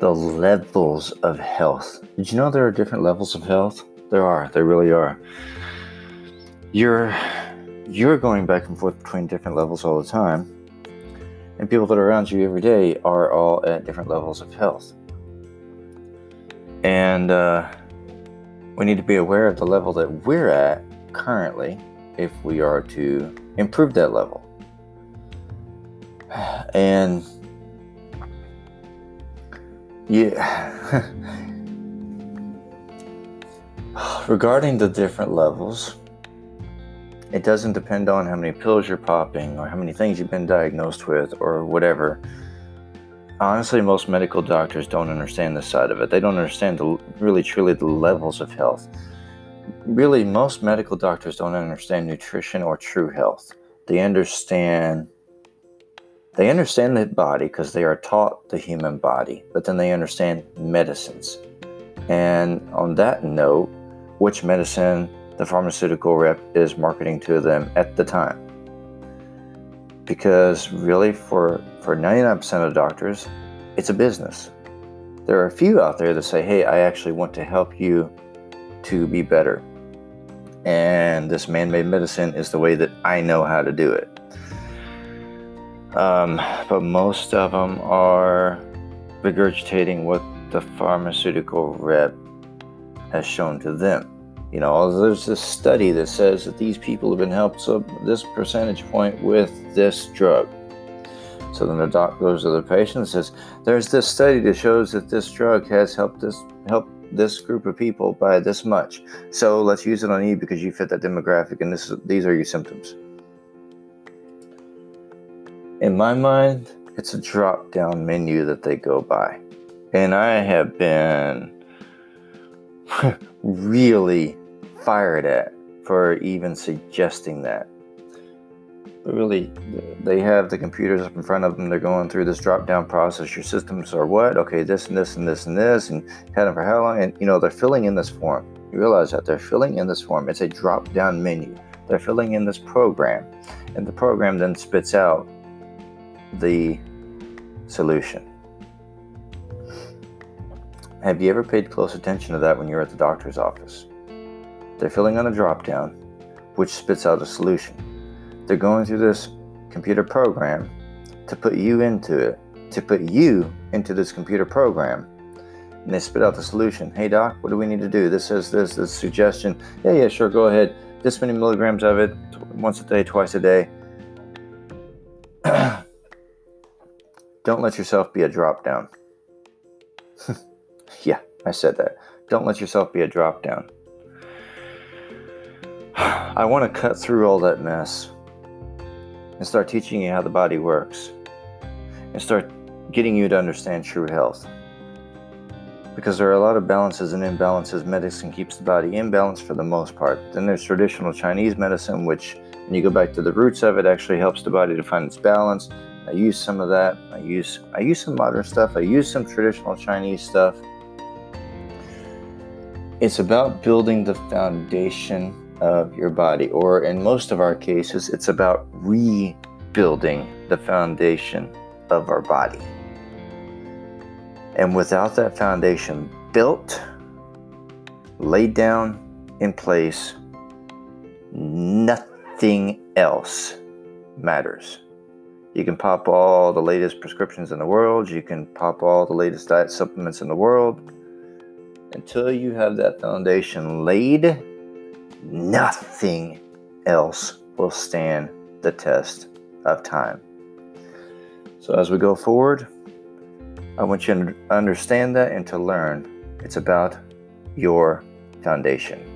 the levels of health. Did you know there are different levels of health? There are. There really are. You're you're going back and forth between different levels all the time. And people that are around you every day are all at different levels of health. And uh, we need to be aware of the level that we're at currently if we are to improve that level. And yeah, regarding the different levels, it doesn't depend on how many pills you're popping or how many things you've been diagnosed with or whatever. Honestly, most medical doctors don't understand this side of it. They don't understand the, really, truly the levels of health. Really, most medical doctors don't understand nutrition or true health. They understand they understand the body because they are taught the human body, but then they understand medicines. And on that note, which medicine the pharmaceutical rep is marketing to them at the time. Because really, for, for 99% of doctors, it's a business. There are a few out there that say, hey, I actually want to help you to be better. And this man made medicine is the way that I know how to do it. Um, but most of them are regurgitating what the pharmaceutical rep has shown to them. You know, there's this study that says that these people have been helped up this percentage point with this drug. So then the doc goes to the patient and says, "There's this study that shows that this drug has helped this help this group of people by this much. So let's use it on you because you fit that demographic, and this these are your symptoms." In my mind, it's a drop-down menu that they go by, and I have been really fired at for even suggesting that. But really, they have the computers up in front of them. They're going through this drop down process. Your systems are what? Okay, this and this and this and this, and had them for how long? And you know, they're filling in this form. You realize that they're filling in this form. It's a drop down menu. They're filling in this program, and the program then spits out the solution. Have you ever paid close attention to that when you're at the doctor's office? They're filling on a drop down, which spits out a solution. They're going through this computer program to put you into it, to put you into this computer program. And they spit out the solution. Hey, doc, what do we need to do? This says this, this suggestion. Yeah, yeah, sure, go ahead. This many milligrams of it, once a day, twice a day. Don't let yourself be a drop down. yeah, I said that. Don't let yourself be a drop down. I want to cut through all that mess and start teaching you how the body works and start getting you to understand true health. Because there are a lot of balances and imbalances. Medicine keeps the body in balance for the most part. Then there's traditional Chinese medicine, which, when you go back to the roots of it, actually helps the body to find its balance. I use some of that. I use I use some modern stuff. I use some traditional Chinese stuff. It's about building the foundation of your body, or in most of our cases, it's about rebuilding the foundation of our body. And without that foundation built, laid down in place, nothing else matters. You can pop all the latest prescriptions in the world, you can pop all the latest diet supplements in the world. Until you have that foundation laid, nothing else will stand the test of time. So, as we go forward, I want you to understand that and to learn it's about your foundation.